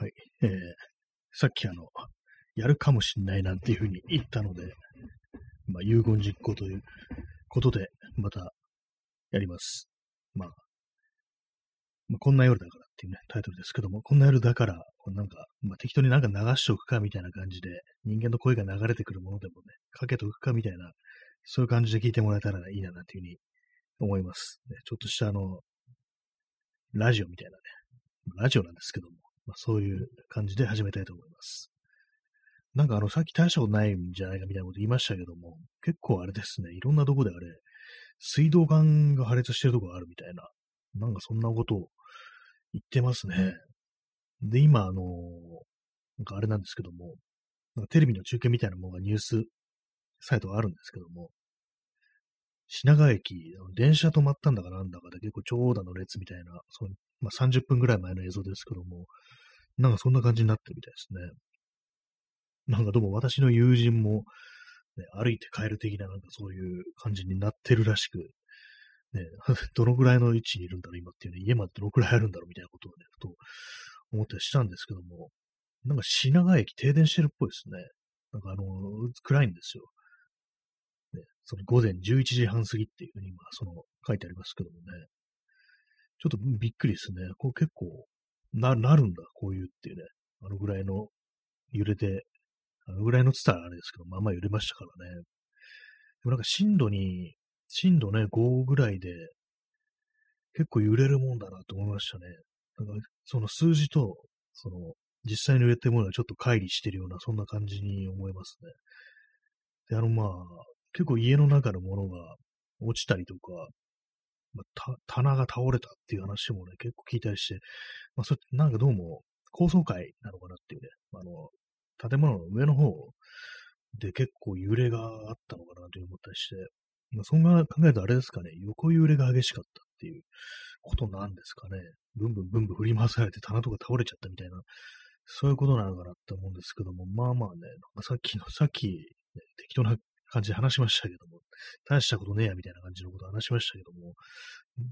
はい。えー、さっきあの、やるかもしんないなんていうふうに言ったので、まあ、遺言実行ということで、またやります。まあ、まあ、こんな夜だからっていうね、タイトルですけども、こんな夜だから、なんか、まあ、適当になんか流しておくかみたいな感じで、人間の声が流れてくるものでもね、かけておくかみたいな、そういう感じで聞いてもらえたらいいななんていうふうに思います。ちょっとしたあの、ラジオみたいなね、ラジオなんですけども、まあ、そういう感じで始めたいと思います。なんかあの、さっき大したことないんじゃないかみたいなこと言いましたけども、結構あれですね、いろんなとこであれ、水道管が破裂してるとこがあるみたいな、なんかそんなことを言ってますね。で、今、あの、なんかあれなんですけども、なんかテレビの中継みたいなものがニュースサイトがあるんですけども、品川駅、電車止まったんだかなんだかで結構長蛇の列みたいな、そのまあ、30分ぐらい前の映像ですけども、なんかそんな感じになってるみたいですね。なんかどうも私の友人も、ね、歩いて帰る的ななんかそういう感じになってるらしく、ね、どのぐらいの位置にいるんだろう今っていうね、家までどのぐらいあるんだろうみたいなことをね、と思ったりしたんですけども、なんか品川駅停電してるっぽいですね。なんかあの、暗いんですよ。その午前11時半過ぎっていうふうに今、その書いてありますけどもね。ちょっとびっくりですね。こう結構、な、なるんだ、こういうっていうね。あのぐらいの揺れて、あのぐらいのつったらあれですけど、まあまあ揺れましたからね。でもなんか震度に、震度ね、5ぐらいで、結構揺れるもんだなと思いましたね。なんかその数字と、その、実際に揺れてるものがちょっと乖離してるような、そんな感じに思いますね。で、あのまあ、結構家の中のものが落ちたりとか、まあ、棚が倒れたっていう話もね、結構聞いたりして、まあ、それなんかどうも高層階なのかなっていうね、あの、建物の上の方で結構揺れがあったのかなと思ったりして、まあ、そんな考えるとあれですかね、横揺れが激しかったっていうことなんですかね。ブンブンブンブン振り回されて棚とか倒れちゃったみたいな、そういうことなのかなって思うんですけども、まあまあね、さっきの、さっき、ね、適当な感じで話しましたけども、大したことねえやみたいな感じのことを話しましたけども、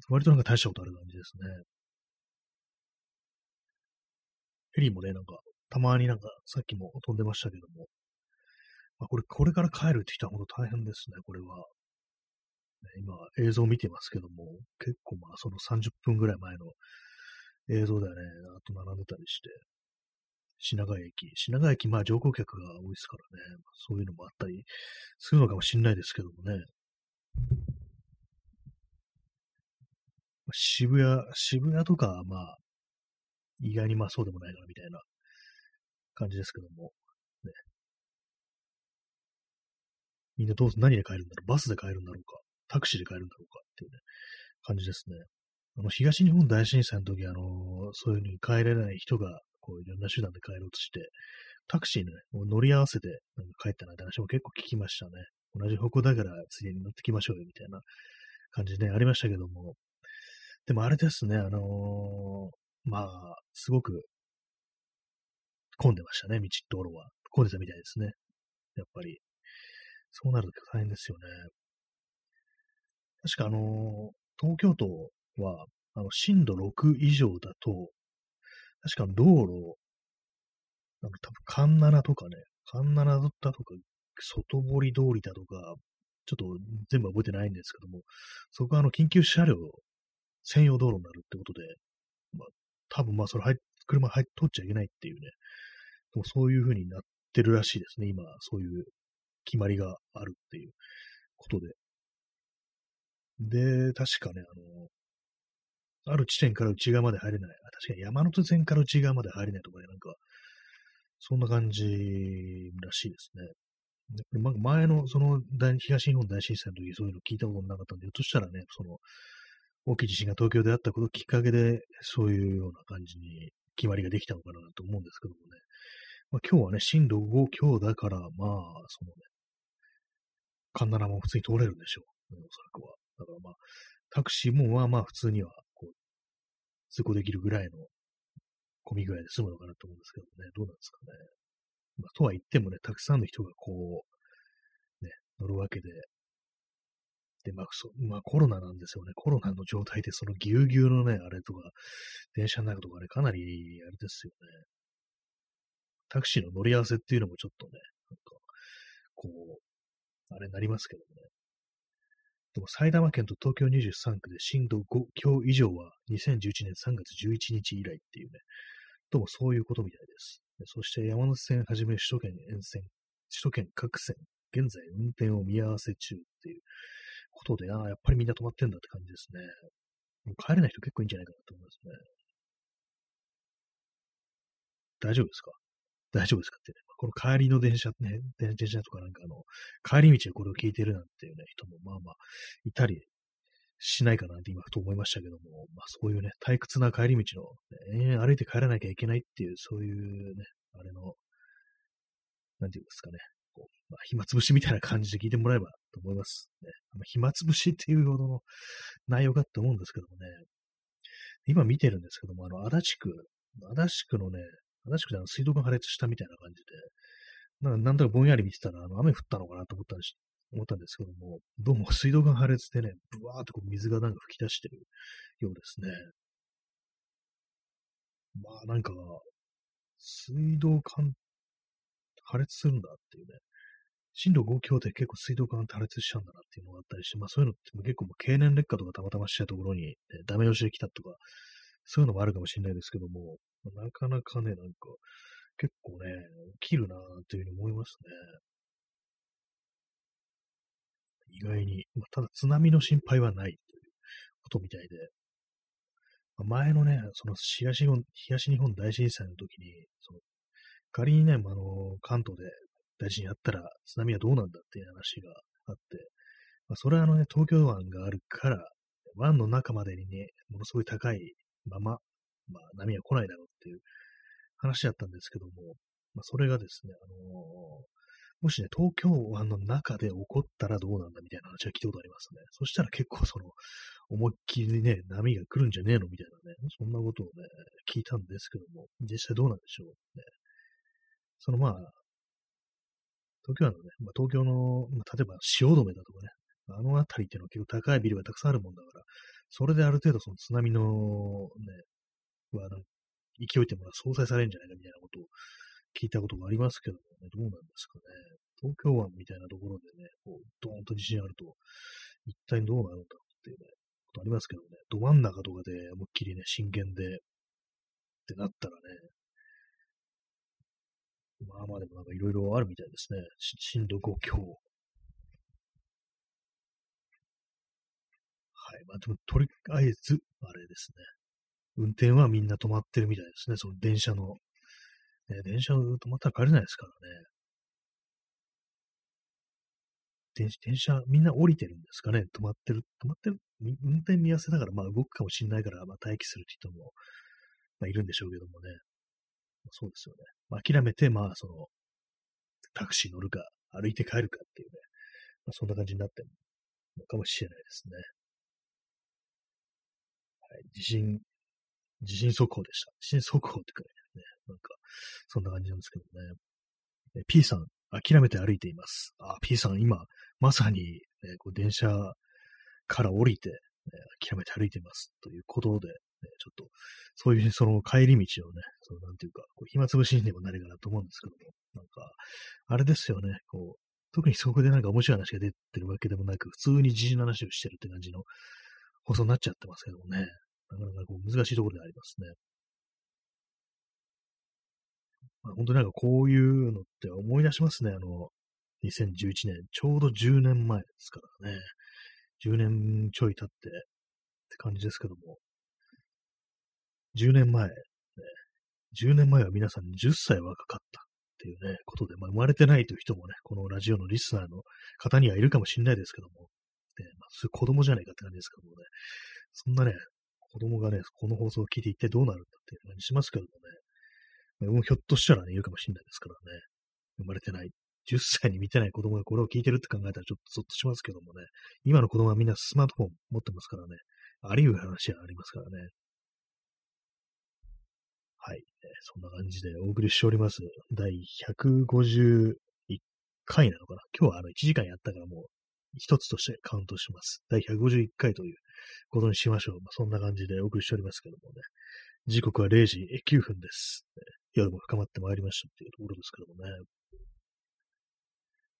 割となんか大したことある感じですね。ヘリーもね、なんか、たまになんか、さっきも飛んでましたけども、まあ、これ、これから帰るって人は本当大変ですね、これは。今、映像を見てますけども、結構まあ、その30分ぐらい前の映像ではね、あと並んでたりして、品川駅。品川駅、まあ乗降客が多いですからね、そういうのもあったりするのかもしんないですけどもね。渋谷、渋谷とかまあ、意外にまあそうでもないな、みたいな感じですけども。ね、みんなどう、何で帰るんだろう？バスで帰るんだろうか？タクシーで帰るんだろうか？っていうね、感じですね。あの、東日本大震災の時、あのそういうふうに帰れない人がこういろんな手段で帰ろうとして、タクシーにね、乗り合わせてなんか帰ったなんて話も結構聞きましたね。同じ方向だからついでに乗ってきましょうよみたいな感じで、ね、ありましたけども。でもあれですね、あのー、まあ、すごく混んでましたね、道、道路は。混んでたみたいですね。やっぱり。そうなると大変ですよね。確かあのー、東京都は、あの、震度6以上だと、確か道路、なんか多分、カンナナとかね、カンナナだとか、外堀通りだとか、ちょっと全部覚えてないんですけども、そこはあの緊急車両専用道路になるってことで、まあ、多分まあそれ入車入っ通っちゃいけないっていうね、でもそういう風になってるらしいですね、今、そういう決まりがあるっていうことで。で、確かね、あの、ある地点から内側まで入れない。確かに山手線から内側まで入れないとかね、なんか、そんな感じらしいですね。前の、その東日本大震災の時そういうの聞いたことなかったんで、ひょっとしたらね、その、大きい地震が東京であったことをきっかけで、そういうような感じに決まりができたのかなと思うんですけどもね。まあ、今日はね、震度5強だから、まあ、そのね、カンナナも普通に通れるんでしょう。おそらくは。だからまあ、タクシーもまあまあ普通には通行できるぐらいの混み具合で済むのかなと思うんですけどね、どうなんですかね。まあ、とは言ってもね、たくさんの人がこう、ね、乗るわけで、で、まあ、そまあ、コロナなんですよね。コロナの状態で、そのぎゅうぎゅうのね、あれとか、電車の中とかね、かなり、あれですよね。タクシーの乗り合わせっていうのもちょっとね、なんか、こう、あれになりますけどね。でも埼玉県と東京23区で震度5強以上は2011年3月11日以来っていうね、どうもそういうことみたいです。そして山手線はじめ首都圏沿線、首都圏各線、現在運転を見合わせ中っていうことで、ああ、やっぱりみんな止まってんだって感じですね。もう帰れない人結構いいんじゃないかなと思いますね。大丈夫ですか？大丈夫ですかってね。この帰りの電車ね、電車とかなんかあの、帰り道でこれを聞いてるなんていうね、人もまあまあ、いたりしないかなって今ふと思いましたけども、まあそういうね、退屈な帰り道の、ね、歩いて帰らなきゃいけないっていう、そういうね、あれの、なんていうんですかね、こう、まあ、暇つぶしみたいな感じで聞いてもらえばと思います。ね、暇つぶしっていうほどの内容かって思うんですけどもね、今見てるんですけども、あの、足立区、足立区のね、足立区であの水道管破裂したみたいな感じで、なんなんとなくぼんやり見てたら、あの、雨降ったのかなと思ったんです思ったんですけども、どうも水道管破裂でね、ブワーっとこう水がなんか吹き出してるようですね。まあなんか、水道管破裂するんだっていうね。震度5強で結構水道管破裂しちゃうんだなっていうのがあったりして、まあそういうのって結構もう経年劣化とかたまたましちゃうところに、ね、ダメ押しできたとか、そういうのもあるかもしれないですけども、なかなかね、なんか、結構ね、起きるなぁというふうに思いますね。意外に、まあ、ただ津波の心配はないということみたいで、まあ、前のね、その東日本東日本大震災の時に、その仮にね、あの、関東で大地震あったら津波はどうなんだっていう話があって、まあ、それはあのね、東京湾があるから、湾の中までにね、ものすごい高いまま、まあ、波は来ないだろうっていう話だったんですけども、まあ、それがですね、あのー、もしね、東京湾の中で起こったらどうなんだみたいな話は聞いたことありますね。そしたら結構その、思いっきりね、波が来るんじゃねえのみたいなね、そんなことをね、聞いたんですけども、実際どうなんでしょうね。そのまあ、東京湾のね、まあ、東京の、まあ、例えば汐留だとかね、あの辺りっていうのは結構高いビルがたくさんあるもんだから、それである程度その津波のね、は勢いってものは相殺されるんじゃないかみたいなことを聞いたことがありますけどもね、どうなんですかね。東京湾みたいなところでね、こう、ドーンと地震あると、一体どうなるんだろうっていうね、ことありますけどね、ど真ん中とかで思いっきりね、震源で、ってなったらね、まあまあでもなんかいろいろあるみたいですね。震度5強。はい。まあでも、とりあえず、あれですね。運転はみんな止まってるみたいですね。その電車の。ね、電車止まったら帰れないですからね。電電車、みんな降りてるんですかね止まってる。止まってる。運転見合わせだから、まあ動くかもしれないから、まあ待機する人も、まあいるんでしょうけどもね。そうですよね。まあ、諦めて、まあ、その、タクシー乗るか、歩いて帰るかっていうね、まあ、そんな感じになってるのかもしれないですね。はい、地震、地震速報でした。地震速報ってくらいね、なんか、そんな感じなんですけどね。え P さん、諦めて歩いています。あ、P さん、今、まさに、ね、こう電車から降りて、ね、諦めて歩いています。ということで、ね、ちょっと、そういうその帰り道をね、そのなんていうか、こう暇つぶしにでもなるかなと思うんですけども、なんか、あれですよね、こう、特にそこでなんか面白い話が出てるわけでもなく、普通に自信の話をしてるって感じの放送になっちゃってますけどもね、なかなかこう難しいところでありますね。まあ、本当になんかこういうのって思い出しますね、あの、2011年、ちょうど10年前ですからね、10年ちょい経ってって感じですけども、10年前、ね、10年前は皆さん10歳若かったっていうね、ことで、まあ、生まれてないという人もね、このラジオのリスナーの方にはいるかもしれないですけども、それ子供じゃないかって感じですけどもね、そんなね、子供がね、この放送を聞いて一体どうなるんだっていう感じしますけどもね、まあ、ひょっとしたらね、いるかもしれないですからね、生まれてない。10歳に見てない子供がこれを聞いてるって考えたらちょっとゾッとしますけどもね、今の子供はみんなスマートフォン持ってますからね、あり得る話はありますからね。はい。そんな感じでお送りしております。第151回なのかな今日はあの1時間やったからもう一つとしてカウントします。第151回ということにしましょう。まあ、そんな感じでお送りしておりますけどもね。時刻は0時9分です。夜も深まってまいりましたっていうところですけどもね。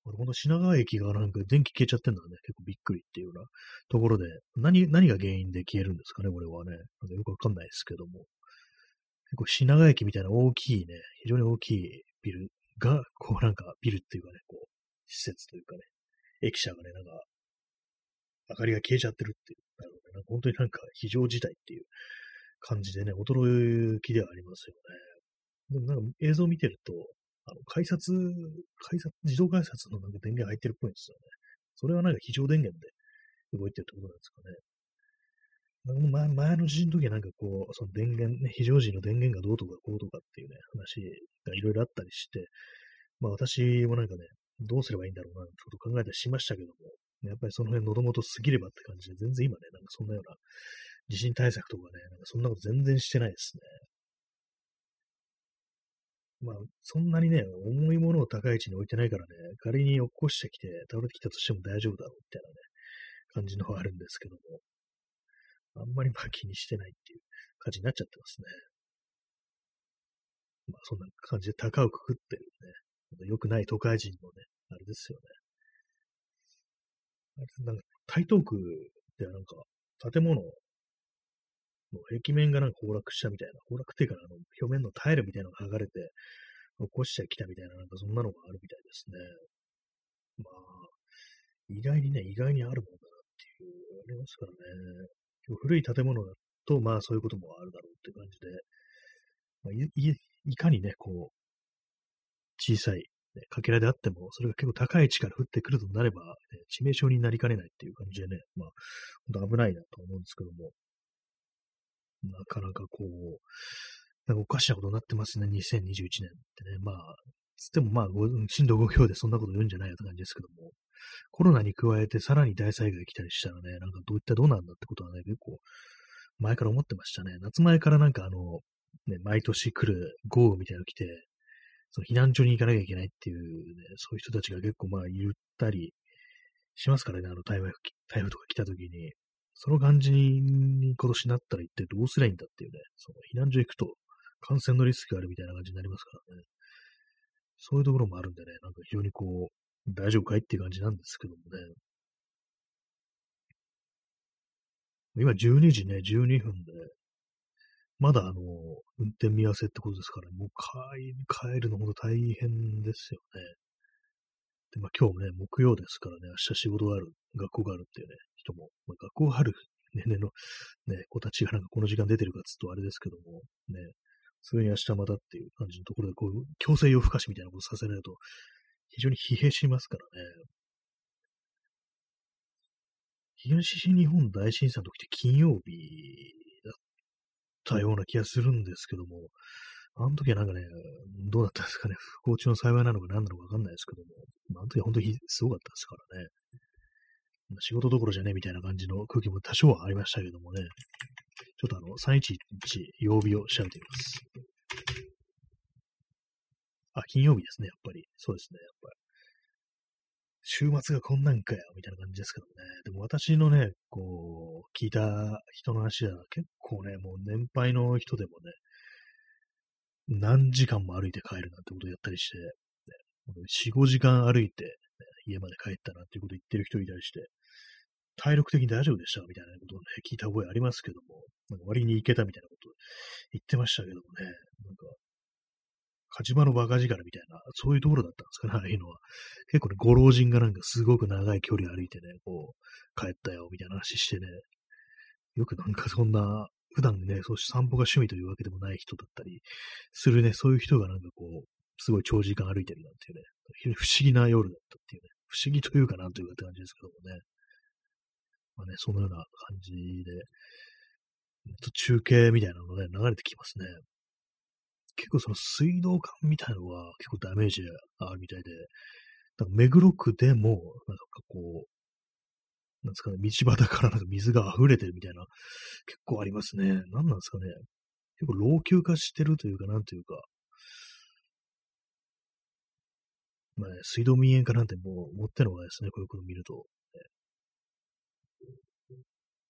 俺、ほんと品川駅がなんか電気消えちゃってんだね。結構びっくりっていうようなところで、何、何が原因で消えるんですかね、これはね。なんかよくわかんないですけども。結構品川駅みたいな大きいね、非常に大きいビルが、こうなんかビルっていうかね、こう、施設というかね、駅舎がね、なんか、明かりが消えちゃってるっていう、なるほどね、なんか本当になんか非常事態っていう感じでね、驚きではありますよね。でもなんか映像を見てると、あの、改札、改札、自動改札のなんか電源入ってるっぽいんですよね。それはなんか非常電源で動いてるってことなんですかね。前前の地震の時はなんかこう、その電源、ね、非常時の電源がどうとかこうとかっていうね、話がいろいろあったりして、まあ私もなんかね、どうすればいいんだろうな、ってこと考えたりしましたけども、やっぱりその辺喉元すぎればって感じで、全然今ね、なんかそんなような地震対策とかね、なんかそんなこと全然してないですね。まあ、そんなにね、重いものを高い位置に置いてないからね、仮に落っこしてきて倒れてきたとしても大丈夫だろうみたいなね、感じのはあるんですけども、あんまりまあ気にしてないっていう感じになっちゃってますね。まあそんな感じで高をくくってるね。良くない都会人のね、あれですよね。なんか台東区ではなんか建物の壁面がなんか崩落したみたいな、崩落っていうかあの表面のタイルみたいなのが剥がれて起こしちゃきたみたいな、なんかそんなのがあるみたいですね。まあ、意外にね、意外にあるもんだなっていう、ありますからね。古い建物だと、まあそういうこともあるだろうって感じで、まあ、いいかにね、こう、小さい、ね、かけらであっても、それが結構高い位置から降ってくるとなれば、ね、致命傷になりかねないっていう感じでね、まあ、本当危ないなと思うんですけども、なかなかこう、なんかおかしなことになってますね、2021年ってね。まあ、つってもまあ、震度5強でそんなこと言うんじゃないよって感じですけども、コロナに加えてさらに大災害来たりしたらね、なんかどういったどうなんだってことはね、結構前から思ってましたね。夏前からなんかあの、ね、毎年来る豪雨みたいなの来て、その避難所に行かなきゃいけないっていうね、そういう人たちが結構まあ言ったりしますからね、あの台風台風とか来た時に。その感じに今年なったら一体どうすりゃいいんだっていうね、その避難所行くと感染のリスクがあるみたいな感じになりますからね。そういうところもあるんでね、なんか非常にこう、大丈夫かいっていう感じなんですけどもね。今12時ね、12分で、まだあの、運転見合わせってことですから、もう帰帰るのほど大変ですよね。で、まあ今日もね、木曜ですからね、明日仕事がある、学校があるっていうね、人も、まあ、学校ある年齢のね、子たちがなんかこの時間出てるかっつうとあれですけども、ね、普通に明日またっていう感じのところで、こう、強制夜更かしみたいなことさせないと、非常に疲弊しますからね。東日本大震災の時って金曜日たような気がするんですけども、あの時はなんかね、どうだったんですかね、不幸中の幸いなのか何なのかわかんないですけども、あの時は本当にすごかったですからね。仕事どころじゃねえみたいな感じの空気も多少はありましたけどもね、ちょっとあの、311曜日を調べてみます。あ、金曜日ですね、やっぱり。そうですね、やっぱり。週末がこんなんかよ、みたいな感じですけどね。でも私のね、こう、聞いた人の話では結構ね、もう年配の人でもね、何時間も歩いて帰るなんてことやったりして、ね、4、5時間歩いて、ね、家まで帰ったなっていうこと言ってる人いたりして、体力的に大丈夫でしたみたいなことをね、聞いた覚えありますけども、なんか割に行けたみたいなことを言ってましたけどもね、なんか、火事場のバカ力みたいな、そういうところだったんですかね、ああいうのは。結構ね、ご老人がなんかすごく長い距離歩いてね、こう、帰ったよ、みたいな話してね、よくなんかそんな、普段ね、そう散歩が趣味というわけでもない人だったりするね、そういう人がなんかこう、すごい長時間歩いてるなんていうね、不思議な夜だったっていうね、不思議というかなというかって感じですけどもね。まあね、そのような感じで、中継みたいなのがね、流れてきますね。結構その水道管みたいのが結構ダメージあるみたいで、なんか目黒区でも、なんかこう、なんですかね、道端からなんか水が溢れてるみたいな、結構ありますね。何なんですかね。結構老朽化してるというか、なんというか、まあね、水道民営化なんてもう持ってのがですね、こういうこと見ると。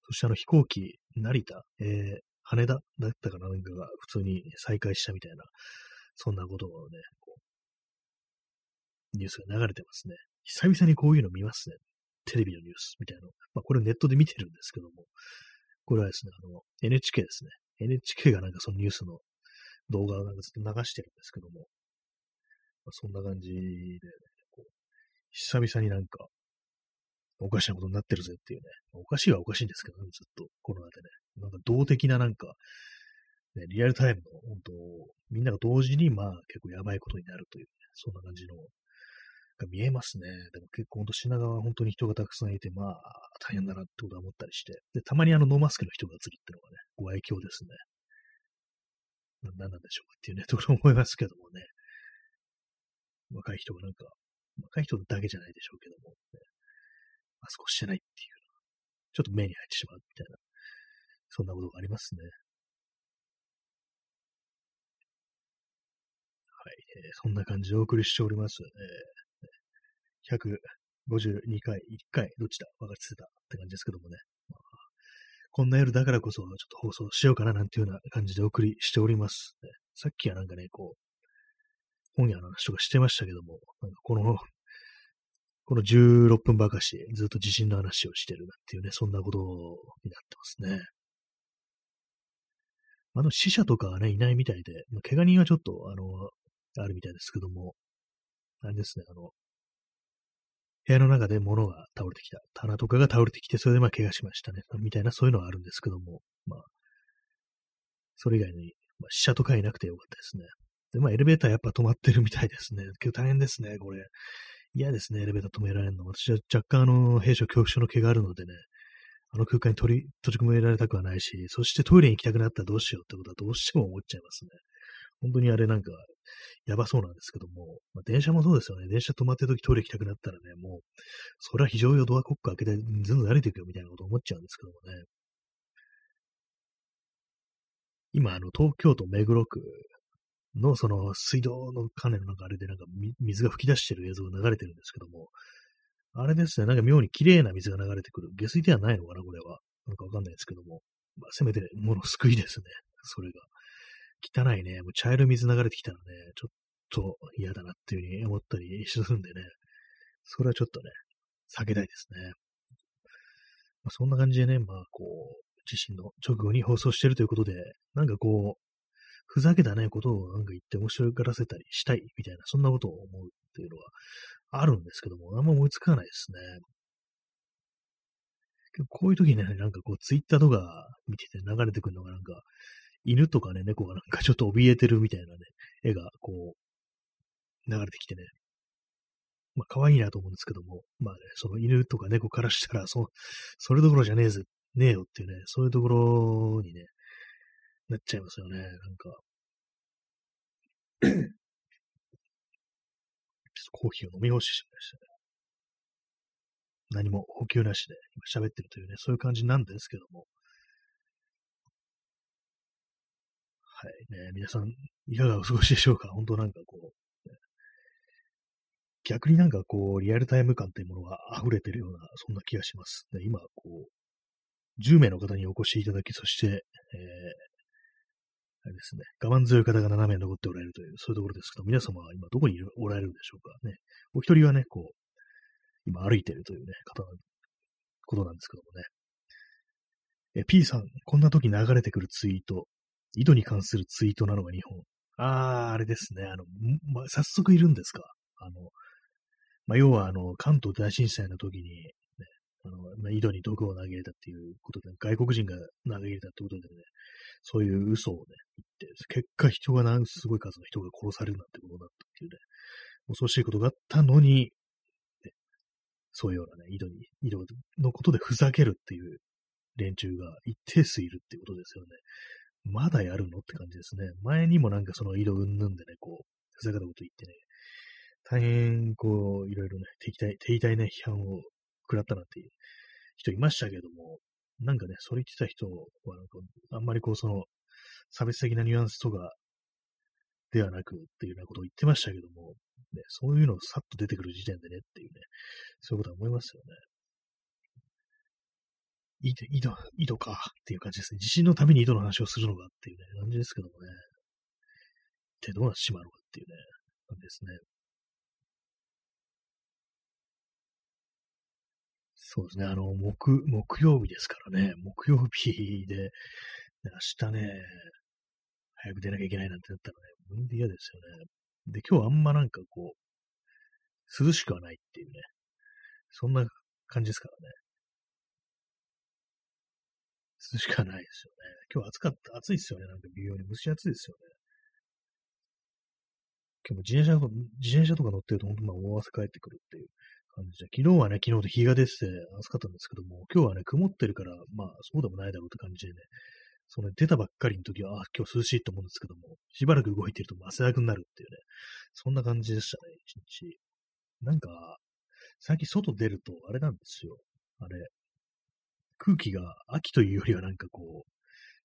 そしてあの飛行機、成田、えー、羽田だったかななんかが普通に再開したみたいなそんなことをね、ニュースが流れてますね。久々にこういうの見ますね。テレビのニュースみたいなの。まあ、これネットで見てるんですけども、これはですね、あの、NHK ですね。NHK がなんかそのニュースの動画をなんかずっと流してるんですけども、まあ、そんな感じで、ね、こう久々になんか、おかしなことになってるぜっていうね。おかしいはおかしいんですけどね、ずっとコロナでね。なんか動的ななんか、ね、リアルタイムの、本当みんなが同時に、まあ結構やばいことになるという、ね、そんな感じの、が見えますね。でも結構本当品川は本当に人がたくさんいて、まあ大変だなってことは思ったりして。で、たまにあのノーマスクの人が映るっていうのがね、ご愛嬌ですね。何なんでしょうかっていうね、ところ思いますけどもね。若い人がなんか、若い人だけじゃないでしょうけども、ね、マスクをしてないっていう、ちょっと目に入ってしまうみたいな、そんなことがありますね。はい、えー、そんな感じでお送りしております。えー、152回、1回、どっちだ？分かってたって感じですけどもね。まあ、こんな夜だからこそ、ちょっと放送しようかななんていうような感じでお送りしております。ね、さっきはなんかね、こう、本屋の話とかしてましたけども、なんかこのこの16分ばかし、ずっと地震の話をしてるなっていうね、そんなことになってますね。あの死者とかはね、いないみたいで、まあ、怪我人はちょっと、あの、あるみたいですけども、あれですね、あの、部屋の中で物が倒れてきた。棚とかが倒れてきて、それでまあ怪我しましたね。みたいな、そういうのはあるんですけども、まあ、それ以外に、まあ、死者とかいなくてよかったですね。で、まあ、エレベーターやっぱ止まってるみたいですね。今日大変ですね、これ。嫌ですね、エレベーター止められるの。私は若干あの、閉所恐怖症の毛があるのでね、あの空間に取り、閉じ込められたくはないし、そしてトイレに行きたくなったらどうしようってことはどうしても思っちゃいますね。本当にあれなんか、やばそうなんですけども、まあ、電車もそうですよね。電車止まってる時トイレ行きたくなったらね、もう、それは非常用ドアコック開けて、全然歩いていくよみたいなこと思っちゃうんですけどもね。今、あの、東京都目黒区のその水道の金のなんかあれでなんか水が噴き出してる映像が流れてるんですけども、あれですね、なんか妙に綺麗な水が流れてくる。下水ではないのかな、これは。なんかわかんないですけども。まあ、せめてもの救いですね。それが。汚いね、もう茶色い水流れてきたらね、ちょっと嫌だなっていうふうに思ったりするんでね、それはちょっとね、避けたいですね。まあ、そんな感じでね、まあ、こう、地震の直後に放送してるということで、なんかこう、ふざけたね、ことをなんか言って面白がらせたりしたいみたいな、そんなことを思うっていうのはあるんですけども、あんま思いつかないですね。こういう時にね、なんかこう、ツイッターとか見てて流れてくるのがなんか、犬とかね、猫がなんかちょっと怯えてるみたいなね、絵がこう、流れてきてね、まあ可愛いなと思うんですけども、まあね、その犬とか猫からしたら、そ、それどころじゃねえぜ、ねえよっていうね、そういうところにね、なっちゃいますよね、なんか。ちょっとコーヒーを飲み干してしまいましたね。何も補給なしで今喋ってるというね、そういう感じなんですけども。はいね、皆さん、いかがお過ごしでしょうか？本当なんかこう、ね、逆になんかこう、リアルタイム感というものが溢れてるような、そんな気がします。で今、こう、10名の方にお越しいただき、そして、えー、あれですね、我慢強い方が7名残っておられるという、そういうところですけど、皆様は今どこにおられるんでしょうかね。お一人はね、こう、今歩いているというね、方のことなんですけどもね。え、P さん、こんな時流れてくるツイート、井戸に関するツイートなのが2本。あー、あれですね、あの、ま、早速いるんですか？あの、ま、要はあの、関東大震災の時に、ね、あの、ま、井戸に毒を投げ入れたっていうことで、外国人が投げ入れたってことでね、そういう嘘をね、言って、結果人がな、すごい数の人が殺されるなんてことになったっていうね、恐ろしいことがあったのに、ね、そういうようなね、井戸に、井戸のことでふざけるっていう連中が一定数いるっていうことですよね。まだやるのって感じですね。前にもなんかその井戸うんぬんでね、こう、ふざけたこと言ってね、大変、こう、いろいろね、敵対、敵対ね、批判を食らったなんていう人いましたけども、なんかね、それ言ってた人は、なんか、あんまりこう、その、差別的なニュアンスとか、ではなくっていうようなことを言ってましたけども、ね、そういうのをさっと出てくる時点でねっていうね、そういうことは思いますよね。井戸、井戸、井戸かっていう感じですね。地震のために井戸の話をするのかっていうね、感じですけどもね。体どうなってしまうのかっていうね、感じですね。そうですね、あの、木、木曜日ですからね、木曜日で、明日ね、早く出なきゃいけないなんてなったらね、全然嫌ですよね。で、今日あんまなんかこう、涼しくはないっていうね、そんな感じですからね。涼しくはないですよね。今日暑かった、暑いですよね。なんか微妙に蒸し暑いですよね。今日も自転車自転車とか乗ってると本当まあ大汗かえってくるっていう感じで、昨日はね、昨日で日が出てて暑かったんですけども、今日はね、曇ってるから、まあそうでもないだろうって感じでね、その出たばっかりの時は、あ、今日涼しいと思うんですけども、しばらく動いてると汗だくになるっていうね、そんな感じでしたね、一日。なんか、最近外出ると、あれなんですよ。あれ、空気が秋というよりはなんかこう、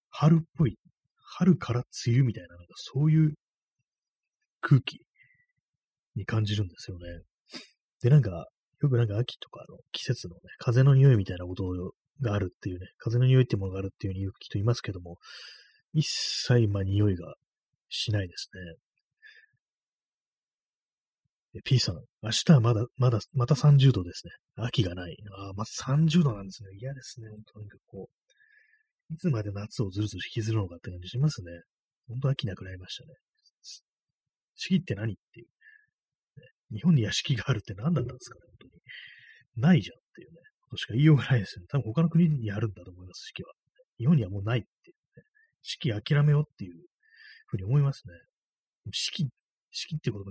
春っぽい、春から梅雨みたいな、なんかそういう空気に感じるんですよね。で、なんか、よくなんか秋とかの季節のね、風の匂いみたいなことがあるっていうね、風の匂いってものがあるっていうふうによく聞くといますけども、一切まあ匂いがしないですね。P さん、明日はまだ、まだ、また30度ですね。秋がない。ああ、まず30度なんですね。嫌ですね。本当にかこう、いつまで夏をずるずる引きずるのかって感じしますね。本当秋なくなりましたね。四季って何っていう、日本に屋敷があるって何だったんですかね、本当に。ないじゃんっていうね、ことしか言いようがないですよね。多分他の国にあるんだと思います、四季は。日本にはもうないっていうね。四季諦めようっていうふうに思いますね。四季、四季って言葉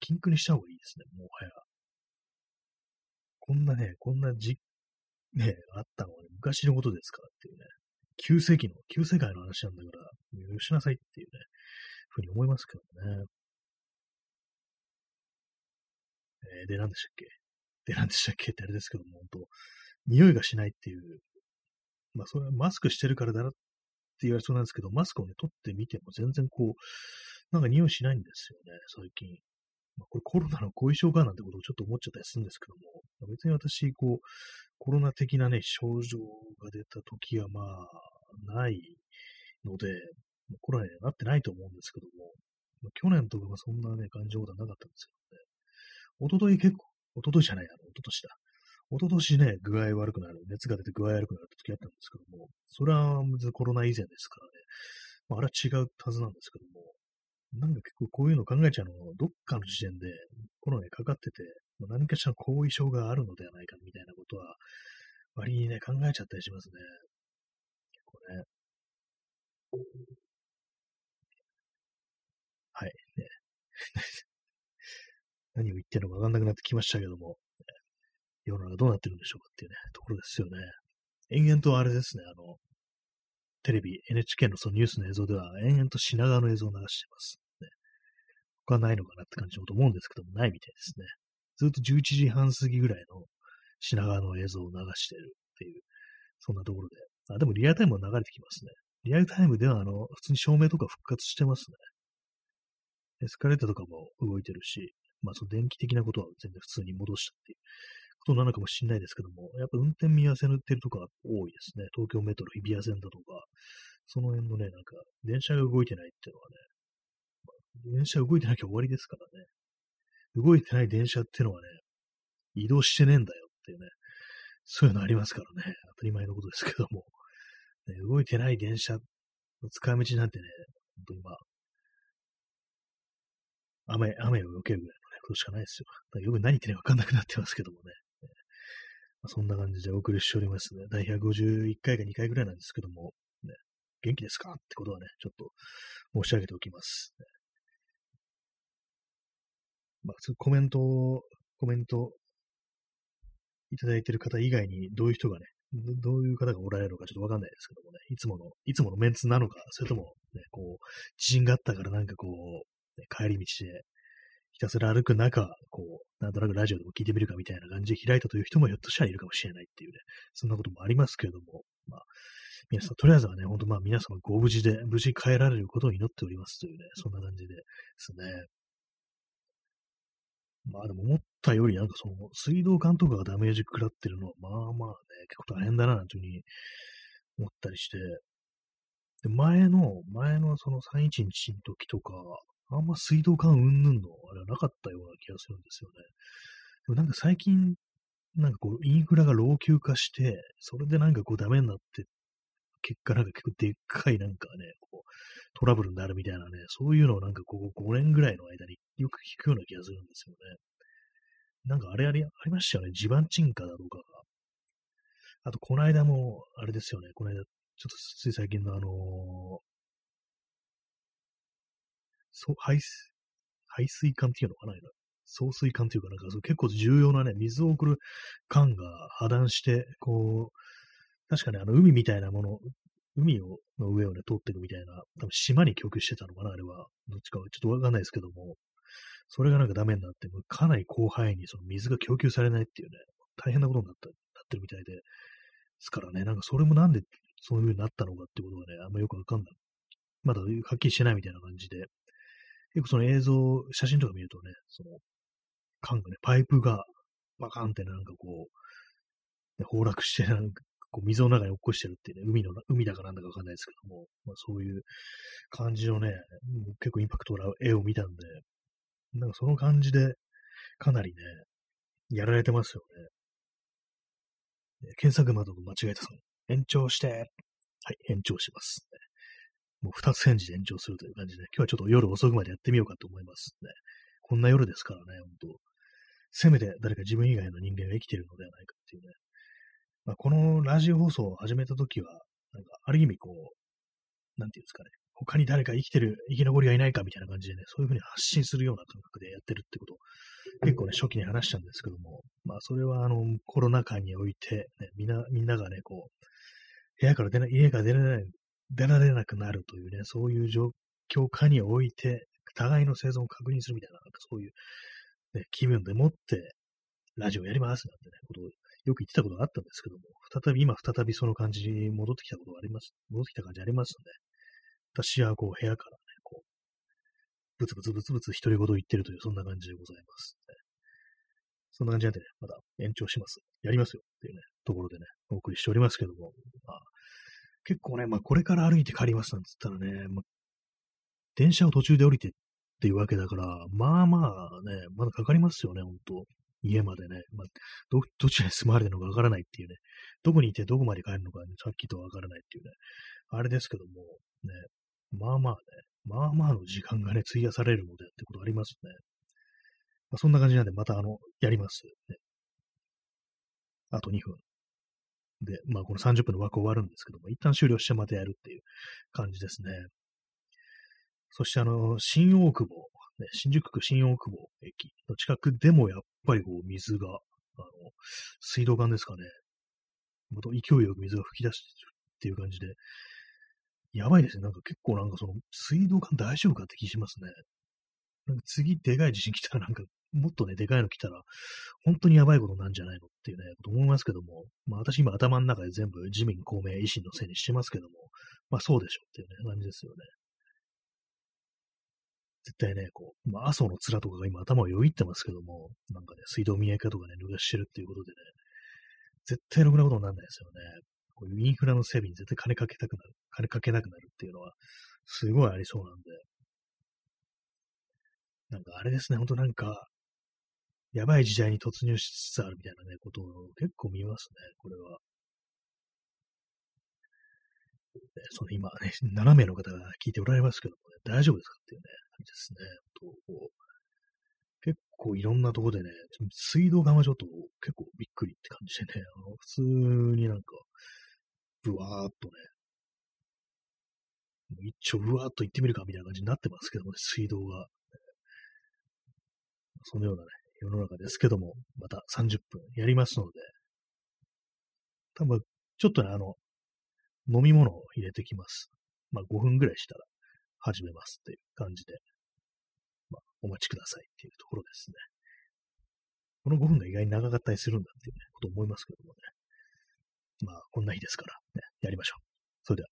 禁句にした方がいいですね、もはや。こんなね、こんなじ、ね、あったのは、ね、昔のことですからっていうね、旧世紀の、旧世界の話なんだから、よしなさいっていうね、ふうに思いますけどね。えー、で、何でしたっけ？で、何でしたっけ？ってあれですけども、本当匂いがしないっていう、まあ、それはマスクしてるからだなって言われそうなんですけど、マスクをね、取ってみても全然こう、なんか匂いしないんですよね、最近。まあ、これコロナの後遺症かなんてことをちょっと思っちゃったりするんですけども、まあ、別に私、こう、コロナ的なね、症状が出た時はまあ、ないので、コロナにはなってないと思うんですけども、まあ、去年とかはそんなね、感情がなかったんですけどね。おととい結構、おとといじゃない、あの、おととしだ。おととしね、具合悪くなる、熱が出て具合悪くなる時あったんですけども、それは別にコロナ以前ですからね、まあ、あれは違うはずなんですけども、なんか結構こういうの考えちゃうのどっかの時点でコロナにかかってて、まあ何かしらの後遺症があるのではないかみたいなことは、割にね、考えちゃったりしますね。結構ね。はい。ね、何を言ってるのかわかんなくなってきましたけども、世の中どうなってるんでしょうかっていうね、ところですよね。延々とあれですね、あの、テレビ、NHK のそのニュースの映像では、延々と品川の映像を流してます。他ないのかなって感じのと思うんですけども、ないみたいですね。ずっと11時半過ぎぐらいの品川の映像を流してるっていう、そんなところで。あ、でもリアルタイムは流れてきますね。リアルタイムでは、あの、普通に照明とか復活してますね。エスカレーターとかも動いてるし、まあ、その電気的なことは全然普通に戻したっていうことなのかもしれないですけども、やっぱ運転見合わせのってるとか多いですね。東京メトロ日比谷線だとか、その辺のね、なんか、電車が動いてないっていうのはね、電車動いてなきゃ終わりですからね。動いてない電車っていうのはね、移動してねえんだよっていうね、そういうのありますからね、当たり前のことですけども、ね、動いてない電車の使い道なんてね、本当にまあ、雨、雨を避けるぐらい、ことしかないですよ。よく何言ってねわかんなくなってますけどもね。まあ、そんな感じでお送りしておりますね。第151回か2回ぐらいなんですけども、ね、元気ですかってことはね、ちょっと申し上げておきます。まあ、コメントコメントいただいている方以外にどういう人がね、どういう方がおられるのかちょっとわかんないですけどもね、いつもの、いつものメンツなのか、それとも、ね、こう、自信があったからなんかこう、ね、帰り道でひたすら歩く中、こう、なんとなくラジオでも聞いてみるかみたいな感じで開いたという人もひょっとしたらいるかもしれないっていうね、そんなこともありますけれども、まあ、皆さん、とりあえずはね、ほんとまあ皆様ご無事で、無事帰られることを祈っておりますというね、そんな感じでですね。まあでも思ったよりなんかその水道管とかがダメージ食らってるのはまあまあね、結構大変だななんていうふうに思ったりして、で前の、前のその311の時とかあんま水道管うんぬんのあれはなかったような気がするんですよね。でもなんか最近、なんかこう、インフラが老朽化して、それでなんかこうダメになって、結果なんか結構でっかいなんかね、こう、トラブルになるみたいなね、そういうのをなんかここ5年ぐらいの間によく聞くような気がするんですよね。なんかあれありありましたよね。地盤沈下だろうかが。あと、この間も、あれですよね。この間、ちょっとつい最近のあのー、そ排水、排水管っていうのかな送水管っていうかなんかそう結構重要なね、水を送る管が破断して、こう、確かね、あの海みたいなもの、海をの上をね、通っていくみたいな、多分島に供給してたのかな、あれは。どっちかは。ちょっとわかんないですけども、それがなんかダメになって、かなり広範囲にその水が供給されないっていうね、大変なことになった、なってるみたいで、ですからね、なんかそれもなんでそういう風になったのかってことがね、あんまよくわかんない。まだはっきりしてないみたいな感じで、結構その映像、写真とか見るとね、その、管がね、パイプがバカンってなんかこう、ね、崩落して、なんかこう水の中に落っこしてるっていうね、海の、海だかなんだかわかんないですけども、まあそういう感じのね、結構インパクトな絵を見たんで、なんかその感じで、かなりね、やられてますよね。検索窓の間違えたさん、延長して、はい、延長します、もう二つ返事で延長するという感じで、今日はちょっと夜遅くまでやってみようかと思います。ね。こんな夜ですからね、本当。せめて誰か自分以外の人間が生きてるのではないかっていうね。まあ、このラジオ放送を始めたときは、なんか、ある意味こう、なんていうんですかね、他に誰か生きてる、生き残りがいないかみたいな感じでね、そういうふうに発信するような感覚でやってるってこと。を、結構ね、初期に話したんですけども、まあ、それはあの、コロナ禍において、ね、みんな、みんながね、こう、部屋から出ない、家から出られない、出られなくなるというね、そういう状況下において、互いの生存を確認するみたいな、なんかそういう、ね、気分でもって、ラジオやりますなんてね、ことをよく言ってたことがあったんですけども、再び、今再びその感じに戻ってきたことがあります、戻ってきた感じありますので、私はこう部屋からね、こう、ブツブツブツブツ独り言言ってるという、そんな感じでございます、そんな感じなんでね、また延長します。やりますよっていうね、ところでね、お送りしておりますけども、まあ、結構ね、まあこれから歩いて帰りますなんつったらね、まあ、電車を途中で降りてっていうわけだから、まあまあね、まだかかりますよね、ほんと。家までね、まあ、ど、どちらに住まわれてるのかわからないっていうね、どこにいてどこまで帰るのか、ね、さっきとわからないっていうね、あれですけども、ね、まあまあね、まあまあの時間がね、費やされるのでってことありますね。まあ、そんな感じなんで、またあの、やります、ね。あと2分。で、まあこの30分の枠終わるんですけども、一旦終了してまたやるっていう感じですね。そしてあの、新大久保、ね、新宿区新大久保駅の近くでもやっぱりこう水が、あの、水道管ですかね。また勢いよく水が噴き出してるっていう感じで、やばいですね。なんか結構なんかその水道管大丈夫かって気しますね。なんか次でかい地震来たらなんかもっとね、でかいの来たら、本当にやばいことなんじゃないのっていうね、こと思いますけども、まあ私今頭の中で全部自民、公明、維新のせいにしてますけども、まあそうでしょうっていうね、感じですよね。絶対ね、こう、まあ、麻生の面とかが今頭をよぎってますけども、なんかね、水道見えかとかね、抜かしてるっていうことでね、絶対ろくなことにならないですよね。こういうインフラの整備に絶対金かけたくなる、金かけなくなるっていうのは、すごいありそうなんで。なんかあれですね、ほんとなんか、やばい時代に突入しつつあるみたいなね、ことを結構見ますね、これは。その今ね、7名の方が聞いておられますけどもね、大丈夫ですかっていうね、感じですね。と結構いろんなとこでね、水道管はちょっと結構びっくりって感じでね、あの普通になんか、ブワーっとね、一応ブワーっと行ってみるかみたいな感じになってますけどもね、水道が。そのようなね、世の中ですけども、また30分やりますので、多分、ちょっとね、あの、飲み物を入れてきます。まあ5分ぐらいしたら始めますっていう感じで、まあお待ちくださいっていうところですね。この5分が意外に長かったりするんだっていうね、こと思いますけどもね。まあこんな日ですから、ね、やりましょう。それでは。